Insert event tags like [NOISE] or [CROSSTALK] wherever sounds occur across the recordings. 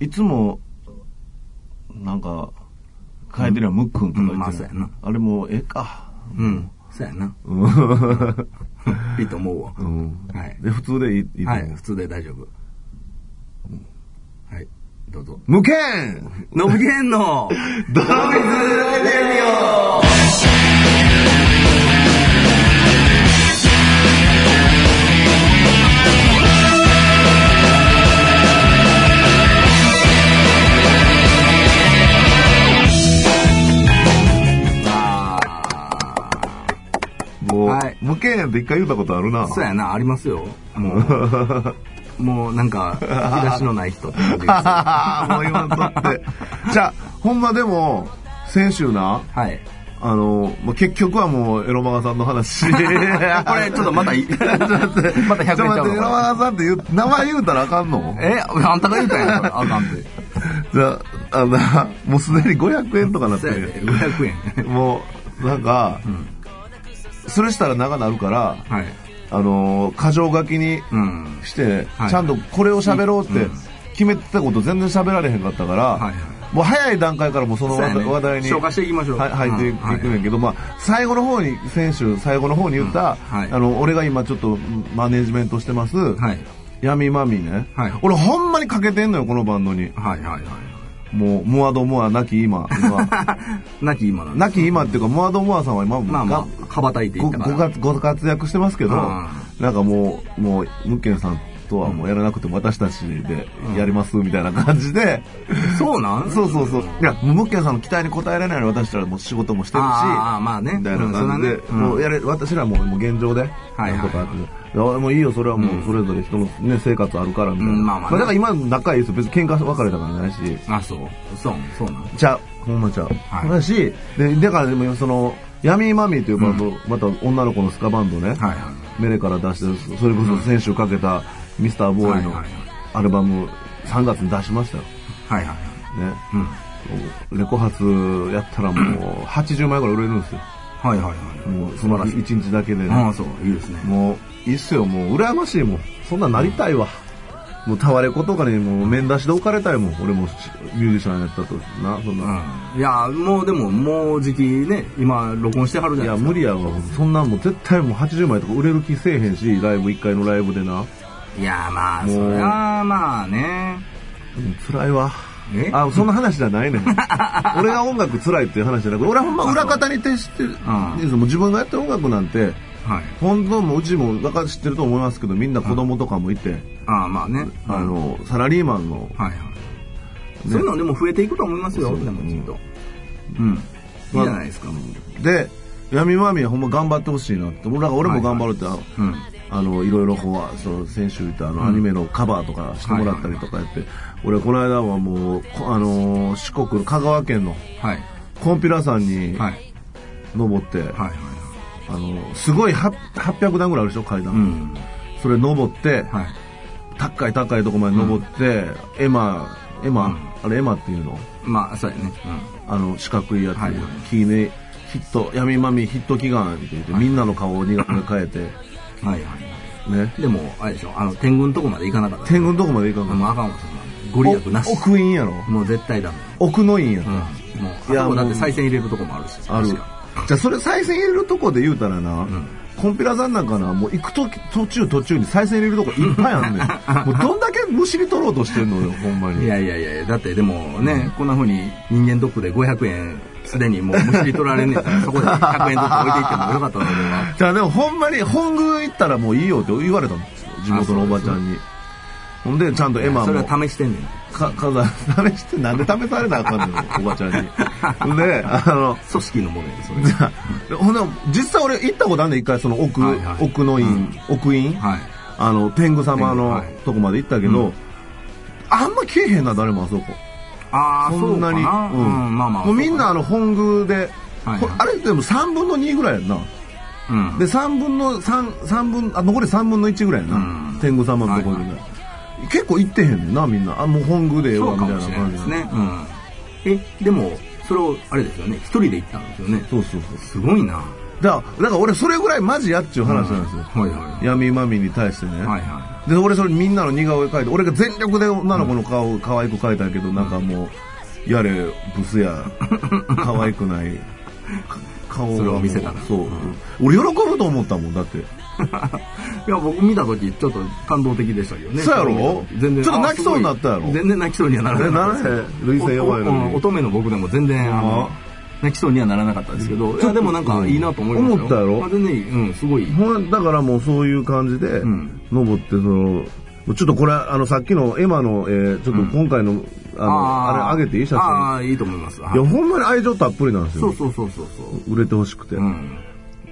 いつも、なんか、書いてるやん、ムックンとか言ってる、うんまああれもうええか。うん。そうやな。[LAUGHS] いいと思うわ。うん。はい。で、普通でいい、いいはい、普通で大丈夫。はい、どうぞ。無限ノブゲンの、[LAUGHS] ドラミズレディオ無限やって一回言ったことあるな。ーそうやな、ありますよ。もう、[LAUGHS] もうなんか、引き出しのない人 [LAUGHS] もう言わんとって。じゃあ、ほんまでも、先週な、はい。あの、まあ、結局はもう、エロマガさんの話。[LAUGHS] これ、ちょっとまたい、また100円ち待って、エロマのガさんって言う、名前言うたらあかんの？え、あんたが言うたんやん、あかんって。じゃあ、あの、もうすでに500円とかなってそうやで、500円。もう、なんか、それしたら長なるから、はい。あのー、箇条書きにうん。して、はい。ちゃんとこれを喋ろうってうん。決めてたこと全然喋られへんかったから、はいはい。もう早い段階からもうその話題に消化していきましょう。は入っていうんくねんけど、まあ、最後の方に、先週、最後の方に言った、あの、俺が今ちょっとマネジメントしてます、はい。闇マミね、はい。俺ほんまにかけてんのよ、このバンドに。はいはいはい。もう、モアドモア、亡き今。今 [LAUGHS] なき今なき今っていうか、モアドモアさんは今、まあまあ、羽ばたいていごった。ご活ご活躍してますけど、うんなんかもう、もう、ムッケンさんとはもうやらなくても私たちでやりますみたいな感じで、そうなん？そうそうそう。いや、ムッケンさんの期待に応えられないように私たちはもう仕事もしてるし、ああまあねみたいな感じで、もうやれ、私らはもうもう現状で、なんとかやっていやもういいよ、それはもうそれぞれ人のね、生活あるからみたいな。うんまあまあねだから今仲いいですよ。別に喧嘩別れたからないし。あ、そう。そう、そうなんちゃう。ほんまちゃう。はいだし、で、だからでもその、ヤミーマミーというバンド、また女の子のスカバンドね、はいはい。メレから出して、それこそ先週かけたミスターボーイのはいはいはいアルバム3月に出しましたよ。はいはい。ね。うん。レコ発やったらもう [CLEARS THROAT] 80枚ぐらい売れるんですよ。はいはいはい。もうその1日だけでね。ああ、そう。いいですね。もういいっすよ、もう羨ましいもん。そんなんなりたいわ。もうタワレコとかにもう面出しで置かれたいもん。俺もミュージシャンやったとな、そんな。うん。いや、もうでも、もう時期ね、今、録音してはるじいや、ゃないですか。無理やわ。そんなんもう絶対もう80枚とか売れる気せえへんし、ライブ1回のライブでな。いや、まあ、それはまあね。うん辛いわ。え？あ、そんな話じゃないねん。[LAUGHS] 俺が音楽辛いっていう話じゃなくて、俺はほんま裏方に徹してる。んいいですもう自分がやってる音楽なんて、はい。本当もううちも分か知ってると思いますけど、みんな子供とかもいて、ああ、まあね。あの、サラリーマンの、はいはい。そういうのでも増えていくと思いますよ、そうでもきっと。うん。いいじゃないですか。で、闇マミはほんま頑張ってほしいなって。俺ら俺も頑張るって、うん。あの、いろいろこう、その、先週言ったあの、アニメのカバーとかしてもらったりとかやって、俺この間はもう、こあのー四国、香川県のはい。コンピラ山にはい。登って、はいはい。あの、すごいは800段ぐらいあるでしょ、階段。うん。それ登って、はい。高い高いとこまで登って、エマ、エマ、あれエマっていうの？まあ、そうやね。あの、四角いやつ、はい木に、ヒット、闇まみヒット祈願って言って、みんなの顔を苦く変えて、うん。はいはい。ね。でも、あれでしょ、あの、天狗のとこまで行かなかった。天狗のとこまで行かんかっもうあかんわ、そんな。ご利益なた。し。奥院やろもう絶対ダメ。奥の院やった。うん。もう、いやだって再生入れるとこもあるし。ある。じゃあそれ再生入れるとこで言うたらな、んコンピラさんなんかな、もう行くとき途中途中に再生入れるとこいっぱいあんねん。[LAUGHS] もうどんだけむしり取ろうとしてんのよ、ほんまに。いやいやいやだってでもね、こんな風に人間ドックで500円すでにもうむしり取られんねんから、そこで100円ずつ置いていってもよかったのでは。じゃあでもほんまに本宮行ったらもういいよって言われたんですよ、地元のおばちゃんに。ほんで、ちゃんとエマも。それは試してんねん。か、かざ、試して、なんで試されなあかんのよ、おばちゃんに。で、あの、組織のものやで、それ。じゃあほんで、実際俺行ったことあるんで、一回その奥、はいはい奥の院、奥院、はい。あの、天狗様のはいとこまで行ったけど、あんま消えへんな、誰もあそこ。ああ、そんなに。うん、まあまあ。もうみんなあの、の本宮で、あれでも3分の2ぐらいやんな。うん。で、3分の3、三分、あ、残り3分の1ぐらいやな。うん天狗様のところで、はい結構行ってへんねんな、みんな。あ、もう本宮でええわ、みたいな感じですね。うん。え、でも、それを、あれですよね、一人で行ったんですよね。そうそうそう。すごいな。だから、俺それぐらいマジやっちゅう話なんですよ。はいは闇まみに対してね。い。はいはで、俺それみんなの似顔絵描いて、俺が全力で女の子の顔を可愛く描いたけど、なんかもう、やれ、ブスや、可愛くない、か顔それを見せたらそう。俺喜ぶと思ったもん、だって。い。[LAUGHS] いや、僕見たときちょっと感動的でしたけどね。そうやろ？全然。ちょっと泣きそうになったやろ？全然泣きそうにはならなえ、な。らへん類線弱いのに。乙女の僕でも全然、あの、泣きそうにはならなかったですけど、いや、でもなんかいいなと思いまし。思ったやろ？あ全然いい。うん、すごい。ほんだからもうそういう感じでん、登って、その、ちょっとこれ、あの、さっきのエマの、えーちょっと今回の、あの、あれ、上げていい写真？ああ、いいと思います。はいいや、ほんまに愛情たっぷりなんですよ。そうそうそうそうそう。売れてほしくて。うん。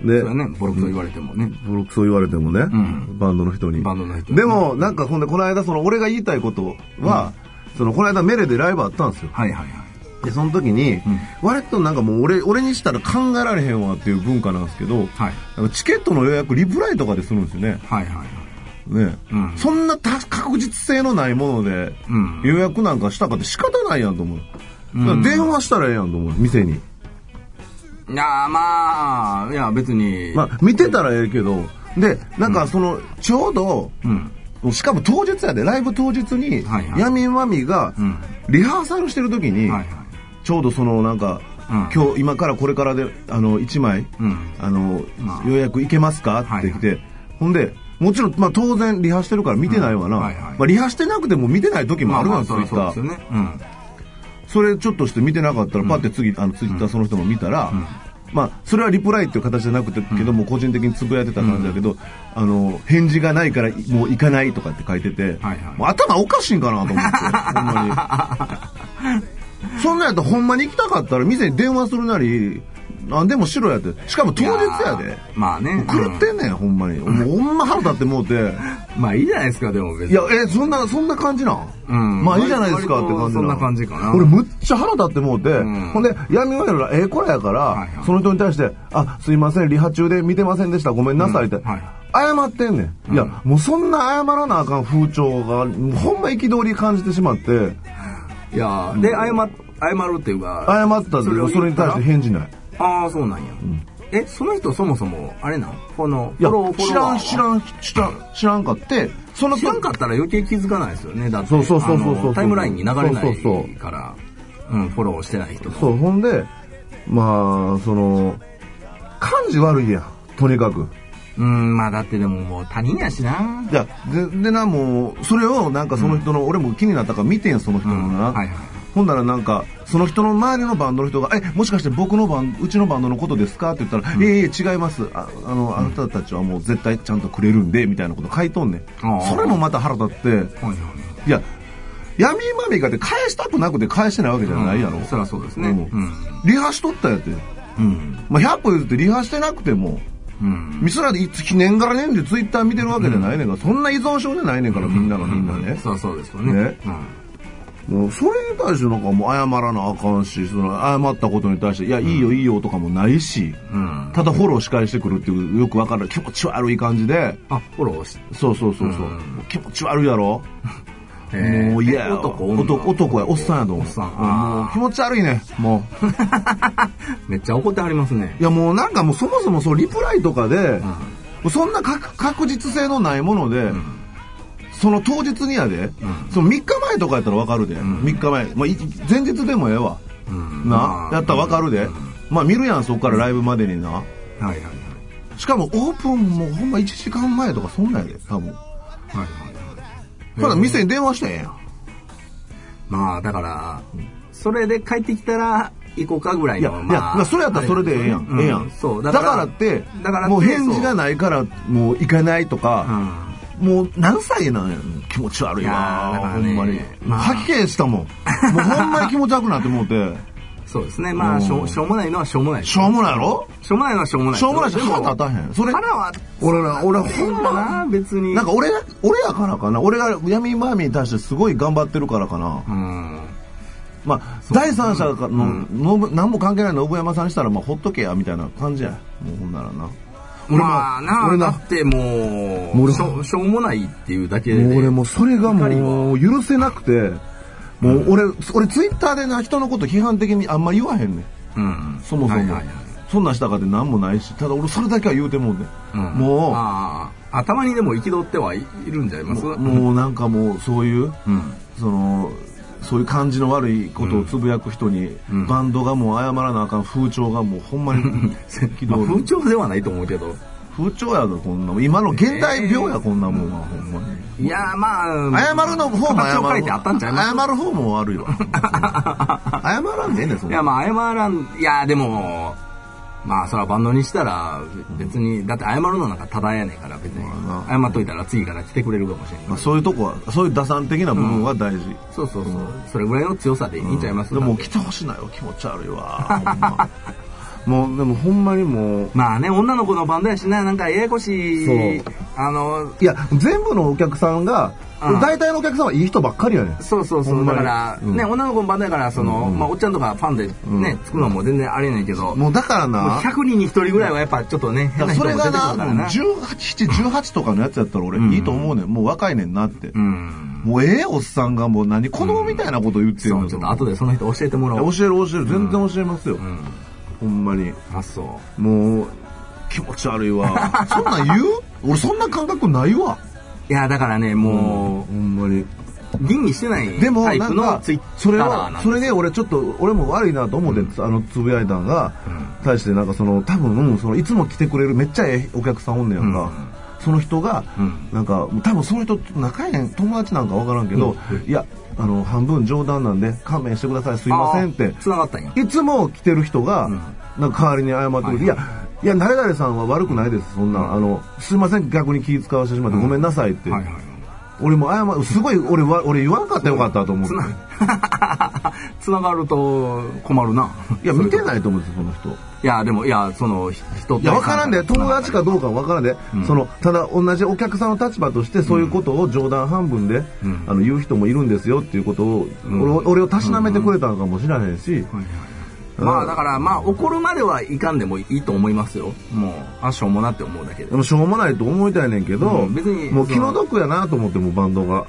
でね、ボロクソ言われてもね。ボロクソ言われてもね、んバンドの人に。バンドの人にでも、なんか、ほんで、この間、その、俺が言いたいことは、その、この間、メレでライブあったんですよ。はいはいはい。で、その時に、割となんかもう、俺、俺にしたら考えられへんわっていう文化なんですけど、はいチケットの予約、リプライとかでするんですよね。はいはいはい。ね、うんそんなた確実性のないもので、うん予約なんかしたかって仕方ないやんと思う。だから電話したらええやんと思う、店に。いやーまあ、いや別に。まあ、見てたらええけど、で、なんかその、ちょうど、うん。しかも当日やで、ライブ当日にはいは、いヤミマミがん、リハーサルしてる時にはいはい、ちょうどそのなんか、うん。今日、今からこれからで、あの、1枚、うん。あのま、あ。予約いけますか？って来て、ほんで、もちろん、まあ当然リハしてるから見てないわな。うん。はいはい。まあリハしてなくても見てない時もあるわ、ツイッター。ね。うん。それちょっとして見てなかったら、パって次、あの、ツイッターその人も見たら、まあ、それはリプライっていう形じゃなくて、けども、個人的につぶやいてた感じだけど、あの、返事がないから、もう行かないとかって書いてて、はいはい。頭おかしいんかなと思って、ほんまに。[LAUGHS] [LAUGHS] そんなんやったらほんまに行きたかったら、店に電話するなり、何でもしろやって。しかも当日やで。まあね。狂ってんねん、ほんまに。もうほんま腹立ってもうて。う [LAUGHS] んまあいいじゃないですか、でも別に。いや、え、そんな、そんな感じなん？うんまあいいじゃないですかって感じそんな感じかな俺むっちゃ腹立ってもうて、んほんで、闇ワイルがええ子らやから、はいはいその人に対して、あ、すいません、リハ中で見てませんでした、ごめんなさいって、うんはい謝ってんねん。いや、もうそんな謝らなあかん風潮が、ほんま憤り感じてしまって、いやで、謝、謝るっていうか。謝ったって、それをそれに対して返事ない。ああ、そうなんや。え、その人そもそも、あれなん？この、フォロー、フォ知ロワーは？らん、知らん、知らん、知らんかって、その知らんかったら余計気づかないですよね。だって、そうそうそうそうそうタイムラインに流れないそうそうそうから、うん、フォローしてない人も。そう、ほんで、まあ、その、感じ悪いやん、とにかく。うん、まあだってでももう他人やしな。いや、で、でな、もう、それをなんかその人の、俺も気になったから見てん、その人のな。うんはいはいほんならなんか、その人の周りのバンドの人が、え、もしかして僕のバンド、うちのバンドのことですか？って言ったら、いえいえ、違います。ああの、あなたたちはもう絶対ちゃんとくれるんで、みたいなこと書いとんねん。それもまた腹立って、はいはい。いや、闇まみがって返したくなくて返してないわけじゃないやろ。うんそりゃそうですね。うんうん。リハしとったやって。うん。まあ、100歩譲ってリハしてなくても、うん。ミスラでいつ年がら年でツイッター見てるわけじゃないねんから、そんな依存症じゃないねんから、みんながみんなね。そうそうですよね。ねうん。もうそれに対してなんかもう謝らなあかんし、その謝ったことに対して、いや、いいよいいよとかもないし、うん。ただフォローし返してくるっていう、よくわかる気持ち悪い感じで、あ、フォローしそうそうそうそう、気持ち悪いやろて。もう嫌やわ男、女？男、男や、おっさんやと。おっさんもう気持ち悪いね、もう。[LAUGHS] めっちゃ怒ってはりますね。いやもうなんかもうそもそもそうリプライとかで、そんな確確実性のないもので、その当日にやで、その3日前とかやったらわかるで、3日前、まあ、い前日でもええわ、うん。な、やったらわかるで、まあ見るやんそこからライブまでにな。はいはいはい。しかもオープンもうほんま1時間前とかそんなんやで多分。はいはいはい。ただ店に電話してんやんまあだから、それで帰ってきたら行こうかぐらいいや、の。いや、まあ、それやったらそれでええやん。うんええやん。そう、だからって、だからってもう返事がないから、もう行かないとか、もう何歳なんや気持ち悪いいやわーだからねほんまに。まあ吐き気したもん。もうほんまに気持ち悪くなって思って。そうですね。まあ、しょうしょうもないのはしょうもない。しょうもないやろしょうもないのはしょうもない。しょうもないしでも腹立たへん。それ、腹は、俺ら、俺ほんかま、な、別に。なんか俺、俺やからかな。俺が闇マーミーに対してすごい頑張ってるからかな。うん。まあ、第三者の、のぶ何も関係ない信山さんにしたら、まあ、ほっとけや、みたいな感じや。もうほんならな。俺もまあな、俺なだってもう、しょしょうもないっていうだけで、俺もうそれがもう許せなくて、もう俺、俺ツイッターでな、人のこと批判的にあんま言わへんねん。うん。そもそも。はいはいはいそんなんしたかって何もないし、ただ俺それだけは言うてもうね。うん。もう、ああたまにでも憤ってはいいるんじゃい？ますもうもうなんかもうそういう、うん。その、そういう感じの悪いことをつぶやく人に、うん。バンドがもう謝らなあかん風潮がもうほんまに [LAUGHS] まあ風潮ではないと思うけど風潮やぞ、こんなもん。今の現代病や、こんなもんは、ほんまに。いやまあ謝るの方も謝る。謝る方も悪いわ。[LAUGHS] 謝らんでええねん、そんな。いやまあ謝らんいやでもまあそれはバンドにしたら別にだって謝るのなんかただやねんから別にま謝っといたら次から来てくれるかもしれないまあ、そういうとこは、そういう打算的な部分は大事。そうそうそうそれぐらいの強さでいいんちゃいますでも来てほしないよ、気持ち悪いわ。[LAUGHS] もう、でもほんまにもう、まあね女の子のバンドやしななんかややこしいあのいや、全部のお客さんが、うん。大体のお客さんはいい人ばっかりやねん。そうそうそうだから、うん。ね女の子のバンドやからその、うんまあおっちゃんとかファンでね、うん。作るのも全然ありえないけど、もうだからな、100人に1人ぐらいはやっぱちょっとね変な人それがも出てくるかな、らなもう18、7 18とかのやつやったら俺うんいいと思うねん。もう若いねんなって。うん。もうええおっさんがもう何子供みたいなこと言ってんのそうちょっと後でその人教えてもらおう。教える教える、全然教えますよ。うんほんまに。あそうもう、気持ち悪いわ。[LAUGHS] そんなん言う？俺そんな感覚ないわ。いやだからねもほんまに。う吟味してないでも、タイプのツイッ、それはそれで俺ちょっと、俺も悪いなと思って、あの、つぶやいたんが、対してなんかその、多分、その、いつも来てくれるめっちゃええお客さんおんねやんか。うんその人が、うん。なんか、多分その人、仲いい友達なんかわからんけど、いや、あの、半分冗談なんで、勘弁してください、すいませんって。つながったんや。いつも来てる人が、ん。なんか代わりに謝ってくれて、いや、いや、誰々さんは悪くないです、そんな、あの、すいません、逆に気使わせてしまって、ごめんなさいって。俺も謝る、すごい、俺は、俺言わんかったらよかったと思う。つながると困るな。[LAUGHS] いや、見てないと思うんですよ、その人。いやでもいやその人といや、わからんで、友達かどうかわからんで、その、ただ同じお客さんの立場として、そういうことを冗談半分で、ん。あの、言う人もいるんですよっていうことを、ん。俺を俺をたしなめてくれたのかもしれへんし、まあだからまあ怒るまではいかんでもいいと思いますよ。もうあしょうもなって思うだけで。でもしょうもないと思いたいねんけど、うん別にもう気の毒やなと思って、もうバンドが。も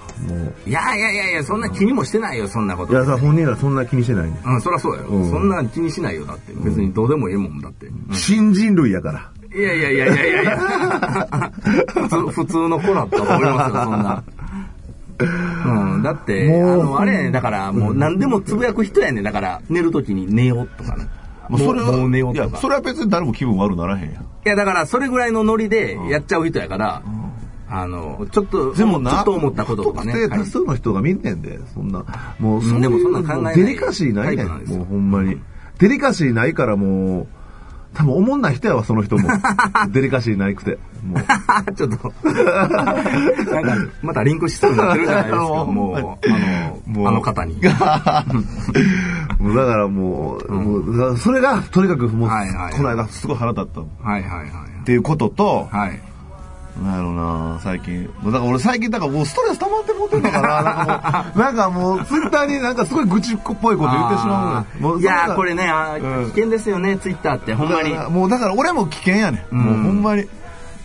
う。いやいやいやいやそんな気にもしてないよそんなこと。いや、さ、本人らそんな気にしてないね。うんそりゃそうだよ、うん。そんな気にしないよだって。別にどうでもいいもんだって、新人類やから。いやいやいやいやいや。い [LAUGHS] や普通普通の子だったと思いますよそんな。うん、だって、あの、あれやねんだから、もう何でもつぶやく人やねんだから、寝るときに寝ようとかね。まあ、それは、もう寝よういや、とか。それは別に誰も気分悪ならへんやん。いや、だから、それぐらいのノリでやっちゃう人やから、あの、ちょっと、でもな、ちょっと思ったこととかね。不特定多数の人が見んねんで、そんな。もう、そでもそんなん考えないデリカシーないねん。もうほんまに。デリカシーないからもう、多分思んない人やわ、その人も。[LAUGHS] デリカシーないくて。もう。は [LAUGHS] いちょっと、なんか、またリンクしそうになってるじゃないですか、[LAUGHS] もう、もうあの、あの方に。もうだからもう、もうだからそれが、とにかくもう、はいはいこの間すごい腹立った。っはいはいはい。ていうことと、はい。なんやろうな。最近。もうだから俺最近、だからもうストレス溜まってもってんのかな。なんかもう、[LAUGHS] なんかもう、ツイッターになんかすごい愚痴っぽいこと言ってしまうもういやー、これれね、うん。危険ですよね、ツイッターって、ほんまに。もうだから俺も危険やねん。うん。もうほんまに。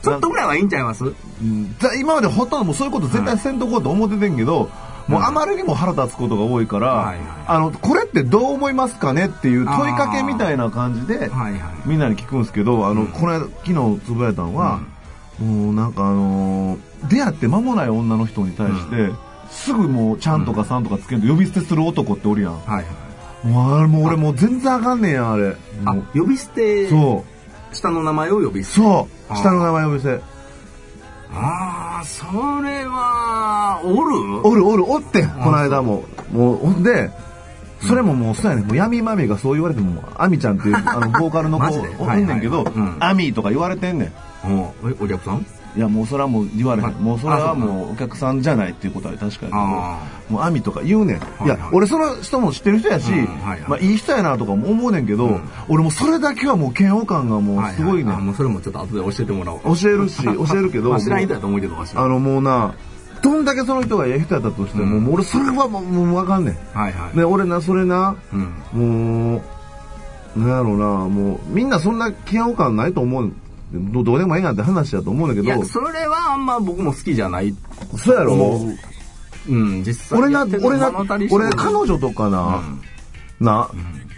ちょっとぐらいはいいんちゃいます？うん。だ今までほとんどもうそういうこと絶対せんとこうと思っててんけど、もうあまりにも腹立つことが多いから、はいはい。あの、これってどう思いますかねっていう問いかけみたいな感じで、はいはい。みんなに聞くんですけど、あの、この間、昨日つぶやいたのは、もうなんかあのー出会って間もない女の人に対して、すぐもう、ちゃんとかさんとかつけんと呼び捨てする男っておるやん。はいはい。もうあれ、もう俺もう全然あかんねんやん、あれ。あ呼び捨て、そう。下の名前を呼び捨て。そう。下の名前呼び捨て。ああ、それは、おる？おるおる、おってん、この間も。もう、ほんで、それももう、そうやねん。もう闇マミがそう言われても、アミちゃんっていう、あの、ボーカルの子、おんねんけどはいはい。うん、アミとか言われてんねん。おえお客さん？いや、もうそれはもう言われへん。はい。もうそれはもうお客さんじゃないっていうことは確かに。あもうアミとか言うねん。いや俺その人も知ってる人やしうんはいはい、まあいい人やなとかも思うねんけど、俺もそれだけはもう嫌悪感がもうすごいねははあもうそれもちょっと後で教えてもらおう。教えるし、教えるけど、[LAUGHS] まあ知らん人やと思うけど、わしは。あのもうな、どんだけその人がええ人やったとしても、もう俺それはもうもうわかんねん。はいはい。ね、俺な、それな、うん。もう、なんやろうな、もう、みんなそんな嫌悪感ないと思う。どどうでもええやんって話やと思うんだけどいや、、それはあんま僕も好きじゃない。そうやろ？思う。うん、実際俺な俺な俺彼女とかな、な、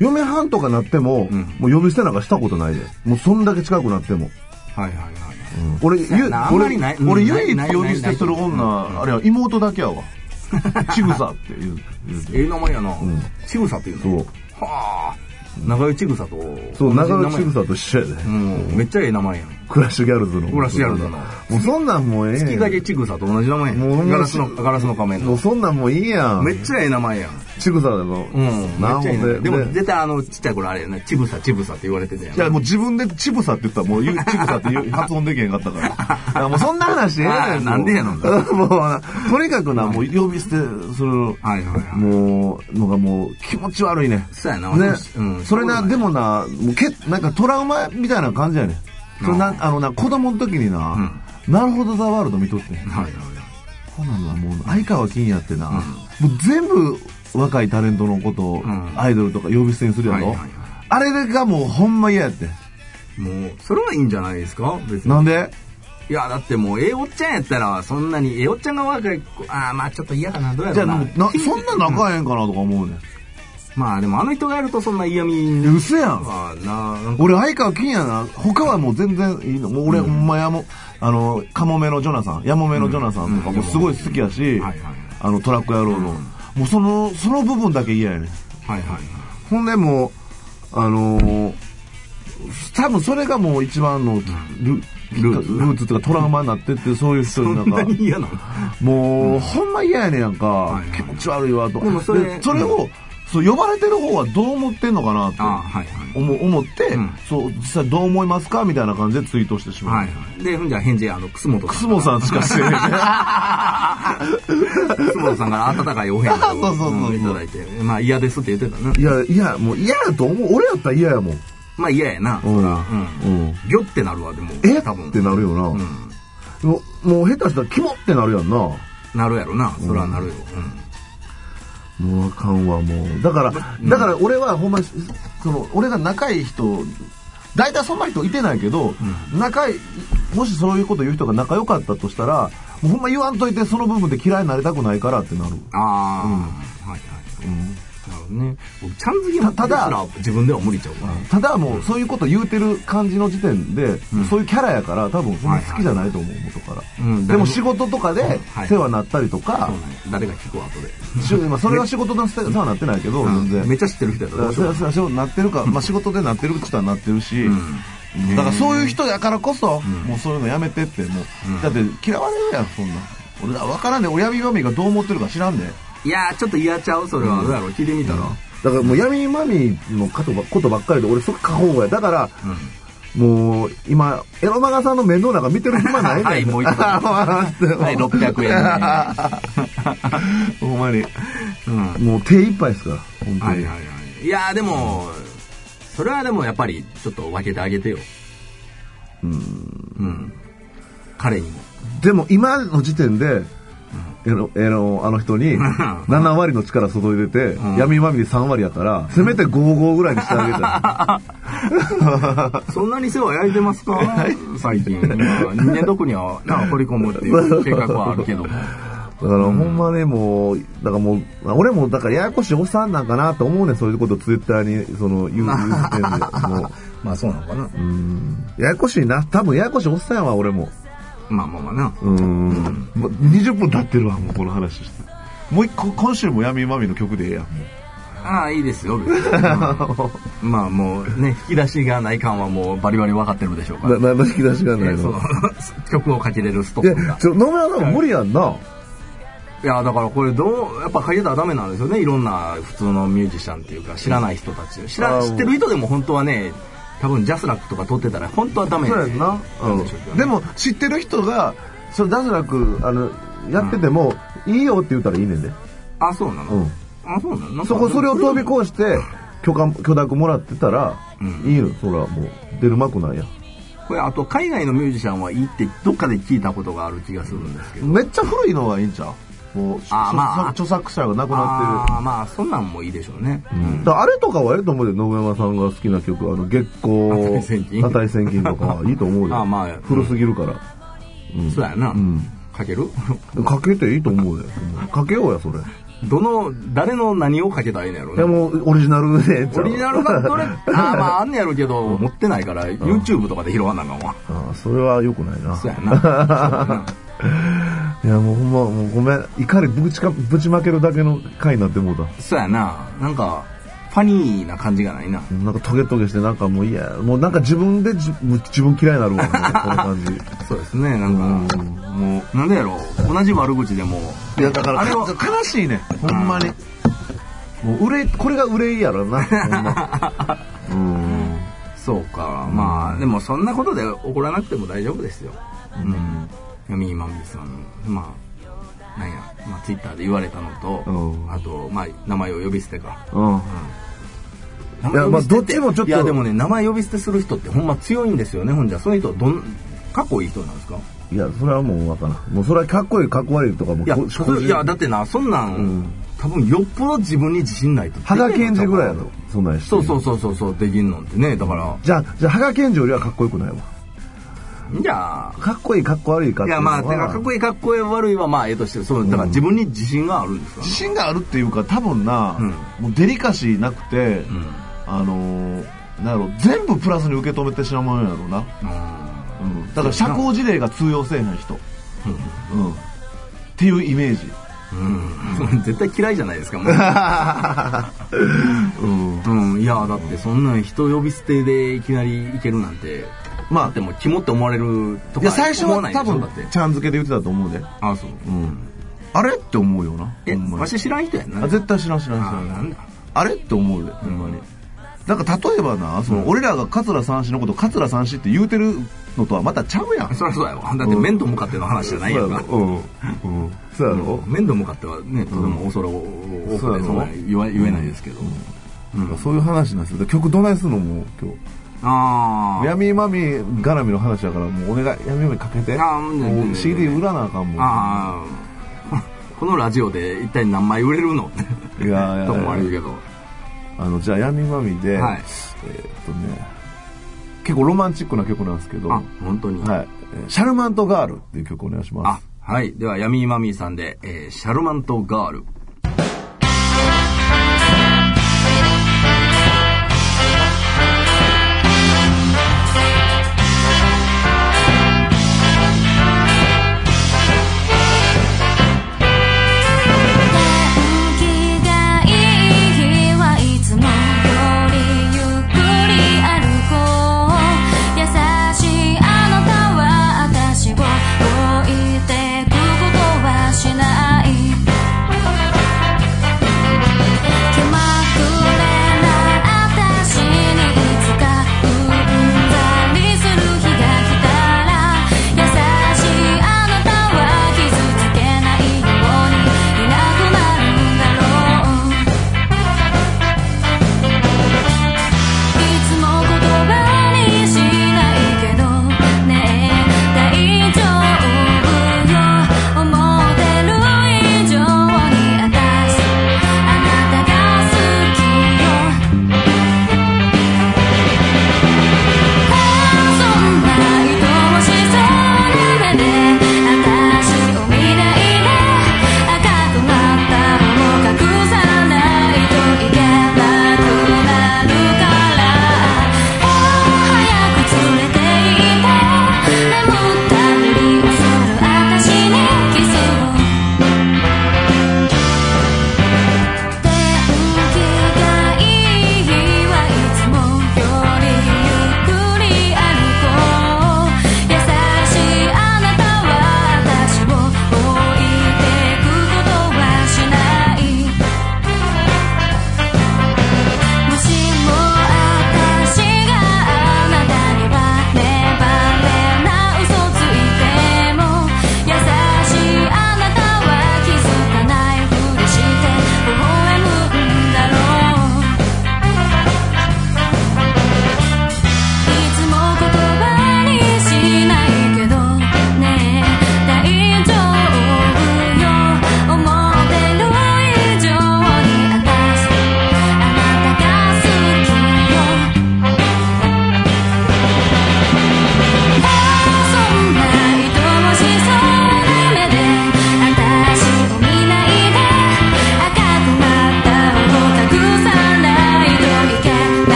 嫁はんとかなっても、もう呼び捨てなんかしたことないで。もうそんだけ近くなっても。はいはいはい。俺、ゆそうんまりない俺、唯一呼び捨てする女、あれは妹だけやわ。ちぐさって言う。ええ名前やな。ちぐさっていうの？そう。はあ。長与ちぐさと。そう、長野野ちぐさと一緒やで。うん。めっちゃええ名前やん。クラッシュギャルズの。クラッシュギャルズのもうそんなんもうええ月影ちぐさと同じ名前やんガラスの、ガラスの仮面もの。うそんなんもういいやん。めっちゃええ名前やん。ちぐさだの。うん。なんで。でもで絶対あの、ちっちゃい頃あれやな。ちぶさちぶさって言われてたやん。いや、もう自分でちぶさって言ったらもうちぐさって発音できへんかったから。[LAUGHS] いやもうそんな話ええねあーん。なんでやのもう、もうとにかくな、もう呼び捨てする、はいはいはい。もう、のがもう気持ち悪いね。そうやな。ね私うん。それな、でもな、もうけ、なんかトラウマみたいな感じやねん。それな、あのな、子供の時にな、なるほどザワールド見とってん。はいはいほなな、もう、相川金也ってな、もう全部若いタレントのことを、ん。アイドルとか呼び捨てにするやろ、はいはいはい。あれがもうほんま嫌やって。もう、それはいいんじゃないですか？別に。なんで？いや、だってもう、ええおっちゃんやったら、そんなに、ええおっちゃんが若い子、ああ、まあちょっと嫌かな、どうやじゃあ、ろうな。な [LAUGHS] そんな仲ええんかなとか思うねん。まあでも、あの人がやるとそんな嫌味いや嘘やん。俺、相川金也な、他はもう全然いいの。もう俺、ほんまやも、あの、カモメのジョナサン、ヤモメのジョナサンとかもすごい好きやし、はいはいあの、トラック野郎の、もうその、その部分だけ嫌やねん。はいはいはい。ほんでもう、あのー多分それがもう一番のル,、ルルーツーツっていうかトラウマになってって、そういう人になんかもう、ほんま嫌やねんやんか、気持ち悪いわと。でもそれでそれを、そう呼ばれてる方はどう思ってんのかなってはいはい。思思って、うんそう、実際どう思いますかみたいな感じでツイートしてしまう。はいはい。で、ほんじゃ返事、あの、楠本さん。楠本さんしかしてない。[LAUGHS] 楠本さんから温かいお返事を [LAUGHS] そうそうそうそうんいただいて、まあ嫌ですって言ってたな。いや、いや、もう嫌やと思う。俺やったら嫌やもん。まあ嫌やな。そら。うん。うん。ギョってなるわ、でも。え？っ多分。てなるよな。うん。もう、もう下手したらキモってなるやんな。なるやろな。そらなるよ。もうあかんわ、もう。だから、だから俺はほんま、その、俺が仲いい人、大体そんな人いてないけど、仲いい、もしそういうこと言う人が仲良かったとしたら、もうほんま言わんといてその部分で嫌いになりたくないからってなる。うん。ああ。はいはい。なるほどね。僕、ちゃんづけもたただ自分では無理ちゃうかな。ただもうそういうこと言うてる感じの時点で、そういうキャラやから多分そんな好きじゃないと思う、元から。うんでも仕事とかではい世話になったりとか。誰が聞くわ、後で。しまあそれは仕事の世話になってないけど、全然。めっちゃ知ってる人やったらなってるか、まあ仕事でなってる人はなってるし、だからそういう人やからこそ、もうそういうのやめてって、もう、だって嫌われるやん、そんな。俺ら分からんで、親指がどう思ってるか知らんで。いやー、ちょっと嫌ちゃう？それは。どうやろう聞いてみたら。だからもう闇マミのことばことばっかりで、俺そっ過保護や。だから、もう、今、エロマガさんの面倒なんか見てる暇ないねん。はいもう一個はい、600 [LAUGHS] 円ね。ほんまに。うん。もう手一杯ですから、本当に。はいはいはい。いやーでも、それはでもやっぱりちょっと分けてあげてよ。うん。彼にも。でも今の時点で、えの、えの、あの人に、7割の力注いでて、闇まみれ3割やから、せめて5-5ぐらいにしてあげたい。[LAUGHS] そんなに世話焼いてますか？最近。まあ人間毒にはな掘り込むっていう計画はあるけども。だから、ほんまね、もう、だからもう、俺も、だから、ややこしいおっさんなんかなと思うねんそういうことツイッターに、その、言う、[LAUGHS] 言う時点で。もまあそうなのかな。う、うん。ややこしいな。多分、ややこしいおっさんやわ、俺も。まあまあまあな。うん。もう20分経ってるわ、もうこの話して。もう一個、今週も闇まみの曲でええやん。ああ、いいですよ、別にうん [LAUGHS] まあもうね、引き出しがない感はもうバリバリ分かってるでしょうから。な、な、引き出しがないの。曲をかけれるストックが、。ちょ、野村さん無理やんな。いや、だからこれどう、やっぱかけたらダメなんですよね。いろんな普通のミュージシャンっていうか、知らない人たち。知ら、知ってる人でも本当はね、多分ジャスラックとか撮ってたら本当はダメそうやんな。なんでも、知ってる人が、そのダズラク、あの、やってても、いいよって言ったらいいねんで。あ、そうなの、うん。あ、そうなの？そこ、それを飛び越して、許可、許諾もらってたら、うんいいよ。そら、もう、出るまくないや。これあと海外のミュージシャンはいいってどっかで聞いたことがある気がするんですけど。めっちゃ古いのがいいんちゃう？もう、あーまあ著作者がなくなっああ、まあそんなんもいいでしょうね。てる。だからあれとかはええと思うで、野々山さんが好きな曲、あの、月光、値千金値千金とかはいいと思うで。あーまあ古すぎるから。そうやな。んかける？[LAUGHS] かけていいと思うで。かけようや、それ。どの、誰の何をかけたらいいんやろいやもうオリジナルで。[LAUGHS] オリジナルがどれ、[LAUGHS] あーまああんねやろうけど、持ってないから、YouTube とかで拾わなあかんわ。ああそれは良くないな。そうやな。いやもうほんま、もうごめん。怒りぶちか、ぶちまけるだけの回になってもうた。そうやな。なんか、ファニーな感じがないな。なんかトゲトゲしてなんかもういや、もうなんか自分で自分嫌いになるわ、この感じ。[LAUGHS] そうですね、なんか、もう、なんでやろう。同じ悪口でも、いやだからあれは悲しいねほんまにもう憂いこれが憂いやろな [LAUGHS] うんそうか、まあ、でもそんなことで怒らなくても大丈夫ですよ。うん。闇今みさん、まあ、なんや、まあ、ツイッターで言われたのと、うん。あと、まあ、名前を呼び捨てか。うん。名いやまあどっちもちょっといや、でもね、名前呼び捨てする人ってほんま強いんですよね、ほんじゃ。そういう人、どん、かっこいい人なんですか？いやそれはもうわからん。もうそれはかっこいいかっこ悪いとかもいや、いや、だってな、そんなん、ん。多分よっぽど自分に自信ないと。羽賀健二ぐらいやろそんなんそうそうそうそうそう、できんのってね。だから、じゃあじゃあ羽賀健二よりはかっこよくないわじゃ。あ、かっこいいかっこ悪いかいやまあ、てかかっこいいかっこ悪いはまあええとして、そう、だから自分に自信があるんですか、自信があるっていうか多分な、うん。もうデリカシーなくて、うん。あのー、なんやろ全部プラスに受け止めてしまうんやろうな、うん、だから社交辞令が通用せえへん人、うん。っていうイメージ。うん。絶対嫌いじゃないですか、もう。[LAUGHS] うん。うん。いや、だってそんな人呼び捨てでいきなりいけるなんて、まあだってもう肝って思われるとかいや最初思わないでは多分しょだって。ちゃん付けで言ってたと思うで、あ、そう。うん、あれ？って思うよな。え、ほんまに。わし知らん人やんな。あ絶対知らん知らん知らん。あなんだ。あれ？って思うでほんまに、なんか例えばなその、俺らが桂三枝のこと桂三枝って言うてるのとはまたちゃうやん。そりゃそうやわ。だって面と向かっての話じゃないやんか。そうやろうん、うん、そうやろ、面と向かってはね、とても恐れ多くて、そうやろ。そんな言わ言えないですけど。そういう話なんですよ。で曲どないすんのもう今日。闇まみ絡みの話やからもうお願い闇まみかけてあもう CD 売らなあかんもんああ。[LAUGHS] このラジオで一体何枚売れるの？って。いやいや [LAUGHS] と思われるけど。あのじゃあ闇まみで、はいえーっとね結構ロマンチックな曲なんですけど、あは、本当に？い、えーシャルマントガールっていう曲お願いしまあす。、はい。では、ヤミーマミーさんで、えーシャルマントガール。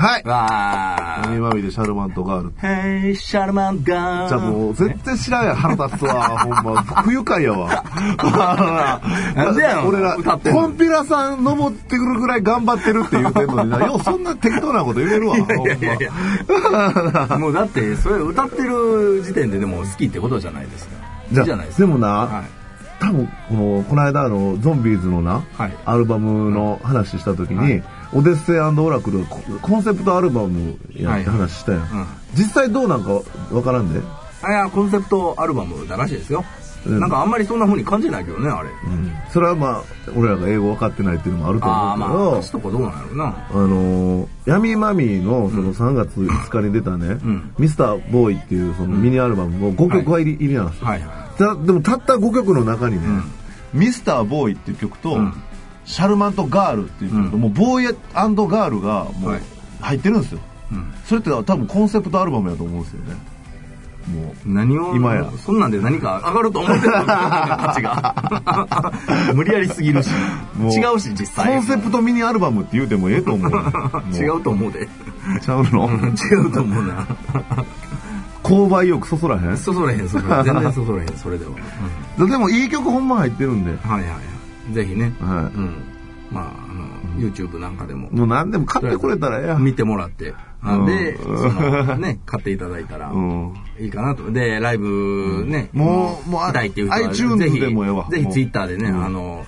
はいわー。闇まみでシャルマンとガール。Hey, シャルマンガー。じゃあもう、絶対知らんやん、腹立つわ、ほんま。不愉快やわ。[LAUGHS] なんでやん俺ら、コンピラさん登ってくるぐらい頑張ってるって言うてんのにな、[LAUGHS] ようそんな適当なこと言えるわ、ほんま。いやいやいや [LAUGHS] もうだって、それ歌ってる時点ででも好きってことじゃないですか。じゃあじゃないですか。でもな、はい。多分このこの間あのゾンビーズのな、はいアルバムの話した時に、はいオデッセイオラクルココンセプトアルバムやって話したやん、うん。実際どうなんかわからんで、あいや、コンセプトアルバムだらしいですよ。うん。なんかあんまりそんな風に感じないけどね、あれ。それはまあ俺らが英語分かってないっていうのもあるとああ、まあ、思う歌詞とかどうなんやろうな。けど、あのー闇マミーのその3月5日に出たね、ん。ミスターボーイっていうそのミニアルバムも5曲入り,、入りなん。ですよ、はい。はい。たでもたった5曲の中にね、ミスターボーイっていう曲と、んシャルマンとガールっていう曲と、うんもうボーイガールがもうはい入ってるんですよ。うんそれって多分コンセプトアルバムやと思うんですよね。も何を、今やそんなんで何か上がると思ってた価値が。[LAUGHS] 無理やりすぎるし。違うし、実う、際。コンセプトミニアルバムって言うてもええと思う。[LAUGHS] 違うと思うで。ちゃうの？違うと思うな。購買意欲そそらへん？そそれへん、そそれへん。全然そそれへん、それでは。でもいい曲ほんま入ってるんで。はいはいはい。ぜひね。はいうん。まあ、あの、YouTube なんかでも。もう何でも買ってくれたらええやん。見てもらって。あうんで、その、ね、買っていただいたらうん、いいかなと。で、ライブね、もうもう来たいっていう人は iTunes ぜひでもええわぜひ Twitter でね、あの、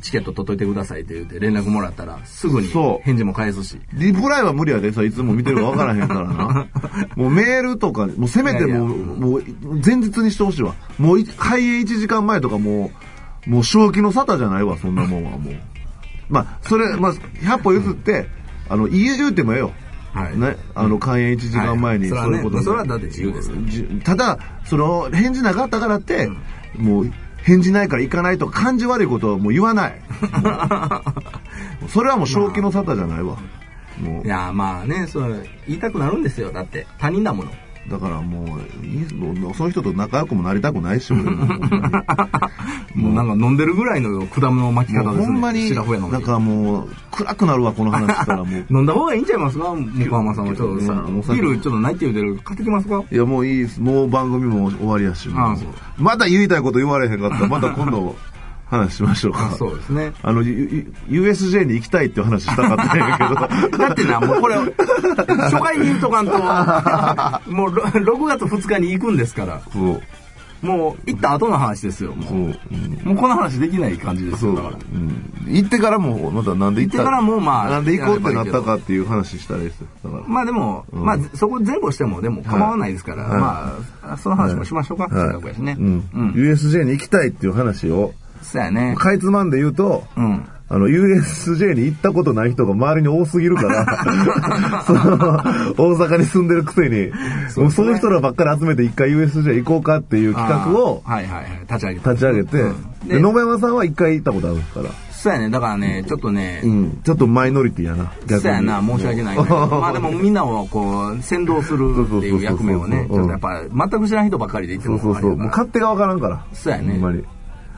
チケット取っといてくださいって言って連絡もらったら、すぐに返事も返すし。リプライは無理やでさ、いつも見てるか分からへんからな。[LAUGHS] もうメールとか、もうせめてもう、いやいやもう前日にしてほしいわ。もうい開演1時間前とかもう、もう正気の沙汰じゃないわ、そんなもんはもう。まあ、それ、まあ、100歩譲って、あの、家中ってもええよ。はいね、あの、開演1時間前に、はいそういうことそれはねそれはだって自由ですただ、その、返事なかったからって、もう、返事ないから行かないとか感じ悪いことはもう言わない。[LAUGHS] それはもう正気の沙汰じゃないわ。もういや、まあね、それ言いたくなるんですよ。だって、他人だもの。だからもうその人と仲良くもなりたくないし、俺もほんまにもうなんか飲んでるぐらいの果物の巻き方ですね。ほんまに、なんかもう、暗くなるわ、この話したらもう。[LAUGHS] 飲んだ方がいいんちゃいますか？向浜さんはちょっとさ、うんビールちょっとないって言うてる買ってきますか？いや、もういいです。もう番組も終わりやし。ああまだ言いたいこと言われへんかったら、また今度話しましょうか。そうですね。あの、U- USJ に行きたいっていう話したかったんやけど。[LAUGHS] だってな、もうこれ、初回に言うとかんと、[LAUGHS] もうろ6月2日に行くんですから、そう。もう行った後の話ですよ。もそう。うんうもうこの話できない感じですそう。よ、だから。うん。行ってからも、またなんで行った？行ってからもまあなんで行こうってなったかっていう話したらいいですよ。だから。まあでも、うんまあそこ前後してもでも構わないですから、はいまあ、その話もしましょうか、せっかくやしね。うん。うん。USJ に行きたいっていう話を、そうやね。かいつまんで言うと、うん。あの、USJ に行ったことない人が周りに多すぎるから、[LAUGHS] その、大阪に住んでるくせに、そうもうそういう人らばっかり集めて一回 USJ 行こうかっていう企画をはいはいはい。立ち上げた。立ち上げて、うんで、で野間山さんは一回行ったことあるから、そうやね。だからね、ちょっとね、うん、ちょっとマイノリティやな。そうやな、申し訳ないね。まあでもみんなをこう、先導するっていう役目をね、ちょっとやっぱ全く知らん人ばっかりで言ってもそうそうそう。もう勝手がわからんから。そうやねほんまに。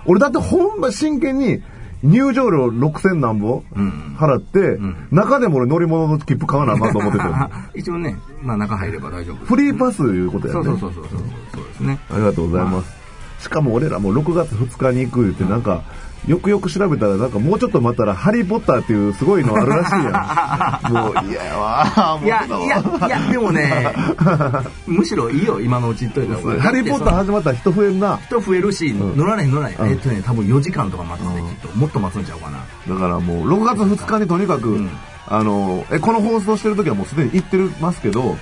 俺だってほんま真剣に入場料6000何本うん払って、中でも俺乗り物の切符買わなあかんと思ってたよ。[LAUGHS] 一応ね、まあ中入れば大丈夫。フリーパスいうことやね。そうそうそうそうそう。ですね。ありがとうございます。しかも俺らも6月2日に行く言ってなんか、よくよく調べたらなんかもうちょっと待ったらハリーポッターっていうすごいのあるらしいやん。[LAUGHS] もう嫌やわ。いや、いや、いや、でもね、[LAUGHS] むしろいいよ、今のうち言っといた。ハリーポッター始まったら人増えんな。人増えるし、乗られへん乗られへん。うんえっとね、多分4時間とか待つね、きっと。もっと待つんちゃうかな。だからもう6月2日にとにかく、んあの、え、この放送してる時はもうすでに行ってますけど、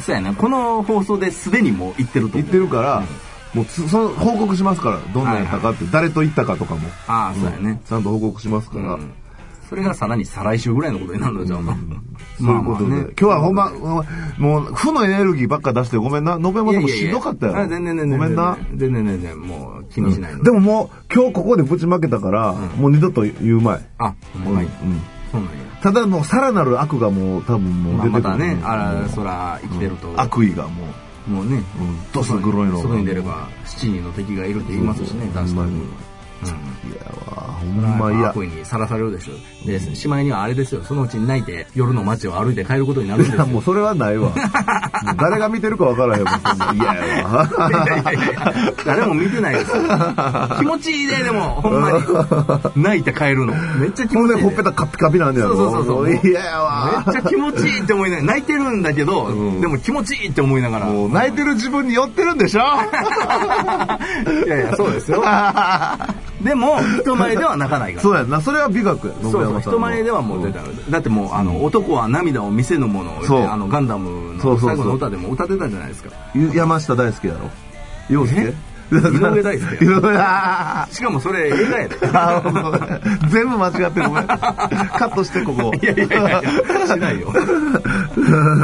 そうやね。この放送ですでにもう行ってると思う。行ってるから、もうつその報告しますから、どんなんやったかって、誰と行ったかとかも。ああ、そうやね。ちゃんと報告しますから。うんそれがさらに再来週ぐらいのことになるのじゃんか。そういうことで、今日はほんま、もう、負のエネルギーばっか出してごめんな。延山さんもしんどかったよ。あ全然全然。ごめんな。全然全然、もう気にしないのでももう、今日ここでぶちまけたから、もう二度と言うまい。あ、ほんまに。うん。そうなんや。ただもう、さらなる悪がもう、多分もうまあ出てくる。またね、あら、そら、生きてると。悪意がもう、もうね、うん、どす黒いのが。外に出れば7人の敵がいるって言いますしね、男子ほんまにわほんま嫌悪意にさらされるでしょ。で、しまいにはあれですよ、そのうちに泣いて夜の街を歩いて帰ることになるんですよ。い [LAUGHS] やもうそれはないわ [LAUGHS] 誰が見てるか分からへんもんそんないやいやいや誰も見てないですよ。気持ちいいね、でも、ほんまに。[LAUGHS] 泣いて帰るの。めっちゃ気ほんで持ちいい、ね。ほっぺたカピカピなんねやろそうそうそうそう嫌やわめっちゃ気持ちいいって思いながら、泣いてるんだけど、んでも気持ちいいって思いながら。もう泣いてる自分に寄ってるんでしょいやいや、そうですよ。でも、人前では泣かないから。[LAUGHS] そうやんな。それは美学や。信そう人前ではもう出た。だってもうあの男は涙を見せぬものをそう。あのガンダムの最後の歌でも歌ってたじゃないですか。ゆ山下大輔やろ。陽介？井上大輔？井上あしかもそれ映画やで。[LAUGHS] 全部間違ってる。ごめん。[LAUGHS] カットしてここ。いやいやいやしないよ。そ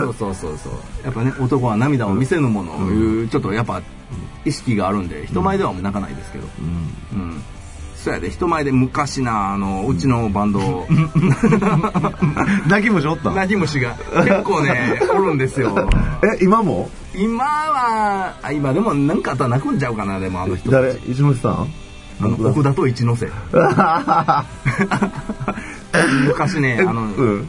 うそうそうそう。やっぱね男は涙を見せぬものいうちょっとやっぱ意識があるんで人前ではもう泣かないですけど。うんそうやで人前で昔なあのうちのバンド。[LAUGHS] 泣き虫おった泣き虫が。結構ね [LAUGHS] おるんですよ。え今も？今はあ今でも何かあったら泣くんちゃうかなでもあの人。誰？石森さん？あの奥田と一ノ瀬。[LAUGHS] 昔ねあの、うん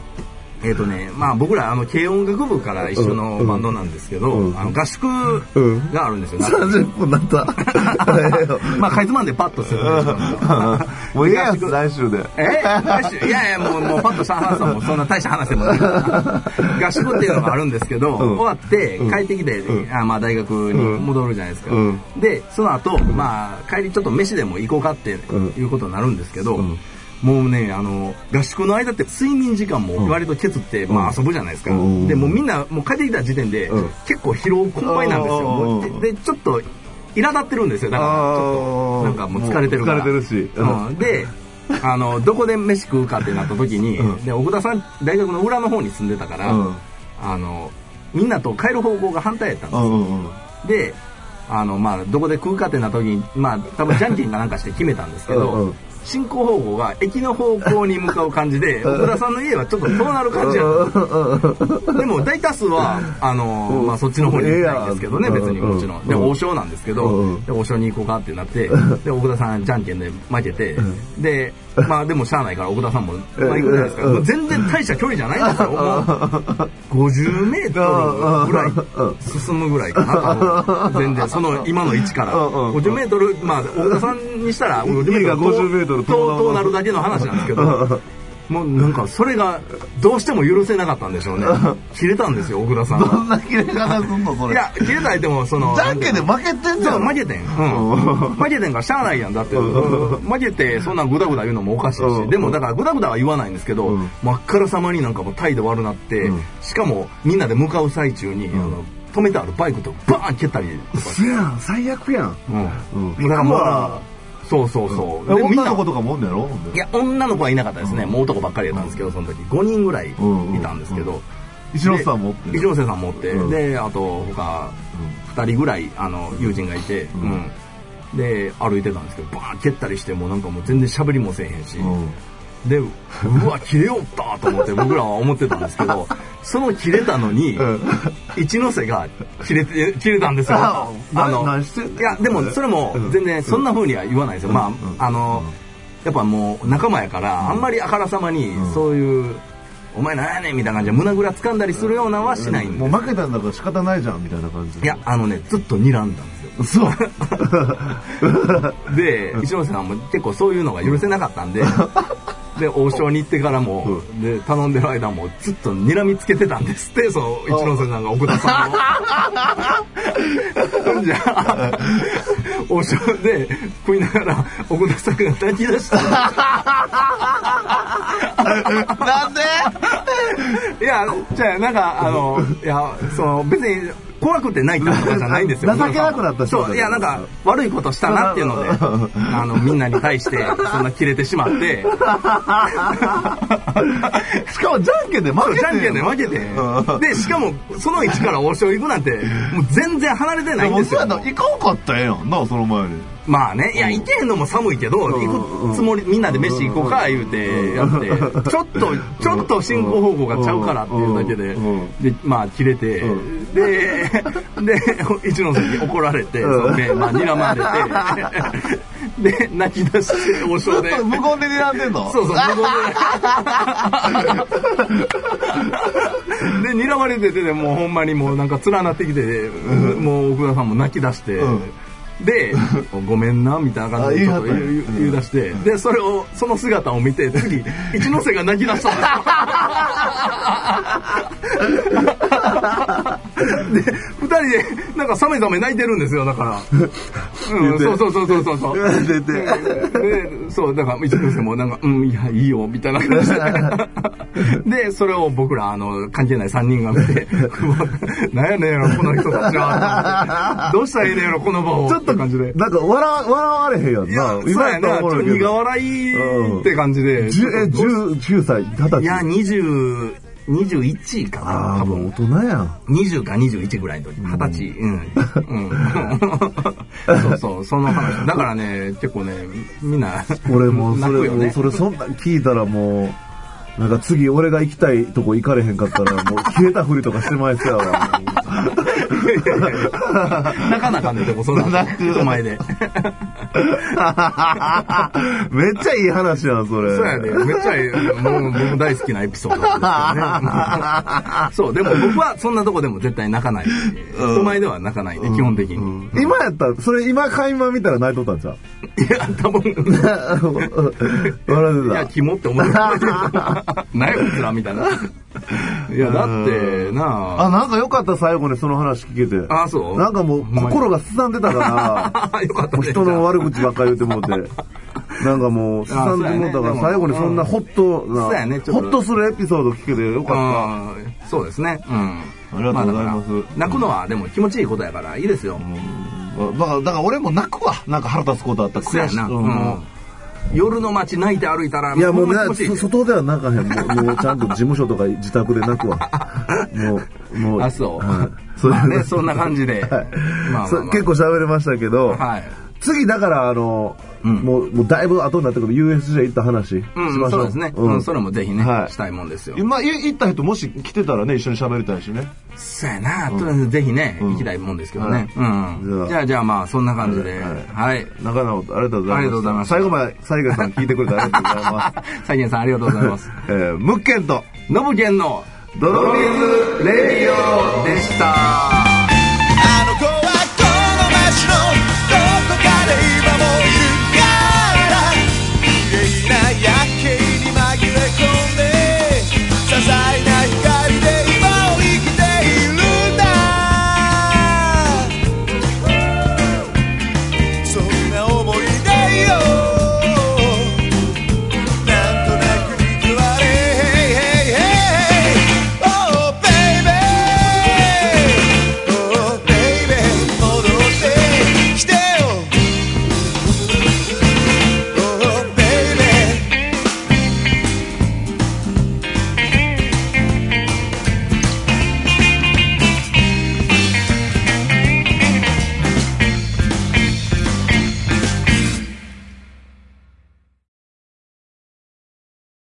えっ、とねまあ僕らあの軽音楽部から一緒のバンドなんですけど、うん。あの合宿うん。があるんですよ、[LAUGHS] 30分なった [LAUGHS] まあかいつまんでパッとする [LAUGHS] もういいやつ来週で。え？来週？いやいやもうもうパッとした話はもうそんな大した話でもない。合宿っていうのがあるんですけど、うん。終わって帰ってきて、うん。あまあ大学に戻るじゃないですか、うん。でその後、まあ帰りちょっと飯でも行こうかっていうことになるんですけど、うんもうねあの合宿の間って睡眠時間も割と削って、まあ遊ぶじゃないですか、うん。でもうみんなもう帰ってきた時点で、うん。結構疲労困憊なんですよ、ででちょっと苛立ってるんですよ。だからちょっとなんかもう疲れてるから。疲れてるし。うん、であのどこで飯食うかってなった時に、うん。で奥田さん大学の裏の方に住んでたから、うん。あのみんなと帰る方向が反対やったんですであのまあどこで食うかってなった時にまあ多分じゃんけんかなんかして決めたんですけど、進行方向が駅の方向に向かう感じで奥田さんの家はちょっとそうなる感じやでも大多数はあの、うん。まあ、そっちの方に行きたいんですけどねうん。別にもちろん。でうん。王将なんですけどうん。で王将に行こうかってなってで奥田さんじゃんけんで負けてでまあでもしゃあないから奥田さんも、まあ、行くじゃないですか。全然大した距離じゃないんですよ。もう50メートルぐらい進むぐらいかな全然。その今の位置から。うん。うん。50メートルまあ奥田さんにしたら50家が50メートルととなるだけの話なんですけど [LAUGHS] もうなんかそれがどうしても許せなかったんでしょうね。[LAUGHS] 切れたんですよ奥田さんどはんな切れ方すんのそれ？いや切れた相手もそのじゃんけんで負けてんじゃん。負けてん、うん、負けてんからしゃあないやん。だって、負けてそんなグダグダ言うのもおかしいし、うん。でもだからグダグダは言わないんですけど、うん。真っからさまになんかもう態度悪なって、うん。しかもみんなで向かう最中に、あの止めてあるバイクとバーン蹴ったりとかせやん。最悪やん。うん。うん。だからもうまそうそうそう、女の子とかもおんのやろ？いや女の子はいなかったですね、もう男ばっかりやったんですけどその時。5人ぐらいいたんですけど、うん。うん石野さんもおって。一ノ瀬さん持って、うん。であと他2人ぐらいあの友人がいて、うん。で歩いてたんですけどバーン蹴ったりしてもうなんかもう全然喋りもせえへんし、うんでうわ切れよったと思って僕らは思ってたんですけど [LAUGHS] その切れたのに、うん。一ノ瀬が切れて切れたんですよ。あのいやでもそれも全然そんな風には言わないですよ、まうん。ああのやっぱもう仲間やから、あんまりあからさまにそういう、お前なんやねんみたいな感じで胸ぐら掴んだりするようなのはしないんでもう負けたんだから仕方ないじゃんみたいな感じいやあのねずっと睨んだんですよ。そう [LAUGHS] で一ノ瀬さんも結構そういうのが許せなかったんで [LAUGHS] で王将に行ってからも、で頼んでる間もずっと睨みつけてたんですってその一ノ瀬さんが奥田さんを。[LAUGHS] じゃ王将で食いながら奥田さんが泣き出した。なんで？いやじゃあなんかあのいやその別に怖くて泣いたとかじゃないんですよ。[LAUGHS] 情けなくなったそう。いやなんか悪いことしたなっていうので [LAUGHS] あのみんなに対してそんなキレてしまって。[LAUGHS] しかもじゃんけんで負けてじゃんけんで負けて。うんでしかもその位置から王将行くなんてもう全然離れてないんですよ。もうそうやな行かんかったやんなその前にまあねいや行けへんのも寒いけど行くつもりみんなで飯行こうか言うてやって。ちょっとちょっと進行方向がちゃうからっていうだけでうん。でまあ切れてでで一ノ瀬に怒られてそのでまあ睨まれて [LAUGHS] で、泣き出して、王将で。無言で睨んでんの？そうそう、無言で。[LAUGHS] で、睨まれてて、もうほんまにもうなんか連なってきて、もう奥田さんも泣き出して、うんで、[LAUGHS] ごめんな、みたいな感じで言い出して、で、それを、その姿を見て、次、一ノ瀬が泣き出したんですよ。[LAUGHS] で、二人で、なんかサメザメ泣いてるんですよ、だから。うん、そうそうそうそうそうて。で、そう、だから、一ノ瀬もなんか、うん、いや、いいよ、みたいな感じで。で、それを僕ら、あの、関係ない3人が見て、[LAUGHS] なんやねんやろ、この人たちは。どうしたらええねんやろ、この場を。ちょっと、て感じで。なんか笑わ、笑われへんやんな。そうやな、ちょっと苦ど。笑いって感じで。え、19歳、20歳？いや、20、21かな、多分。大人やん。20か21ぐらいの時、20歳。うん。うん。[LAUGHS] そうそう、その話。だからね、結構ね、みんな、俺もうそれ、ねそれそんなん聞いたらもう、なんか次俺が行きたいとこ行かれへんかったら、もう消えたふりとかしてまいそうやわ。[LAUGHS] なかなかね、でもそんな、人前で。[LAUGHS] めっちゃいい話やん、それ。そうやね。めっちゃいい。もう、僕も大好きなエピソードですよね。そう、でも僕はそんなとこでも絶対泣かない。人前では泣かないね、基本的に。今やったら、それ今垣間見たら泣いとったんちゃう？いや、多分、笑ってた。いや、キモって思ってた。何やこいつらみたいな。いや、だってなあ、なんかよかった、最後にその話聞けて。あ、そうなんかもう、心がすさんでたから、[LAUGHS] よかったね。人の悪口ばっかり言ってもうて。なんかもう、すさんでもうたから、最後にそんなホットな、そうやねホッとするエピソード聞けてよかっうんそうですね。うん。ありがとうございます泣くのはでも気持ちいいことやからいいですよ。た。だから、だから俺も泣くわ。なんか腹立つことあったらそうやな。夜の街泣いて歩いたら、いやもう外では泣かへん。もうもうちゃんと事務所とか自宅で泣くわ。もう、もう。あそうはいそうまあねそんな感じで結構喋れましたけど、はい。次だからあの、うんもう、もうだいぶ後になったけど、USJ 行った話しうん、ましょう。そうですね。うん、それもぜひね、はいしたいもんですよ。今、い行った人もし来てたらね、一緒に喋りたいしね。そうやな。とりあえずぜひね、うん行きたいもんですけどね。はうん。じゃあじゃあ、まあ、そんな感じで。ははい。中直人、ありがとうございます。ありがとうございます最後まで、西賀さん聞いてくれてありがとうございます。[LAUGHS] サイゲンさんありがとうございます。[LAUGHS] えー、ムッケンと、ノブケンのドロズレディオでした。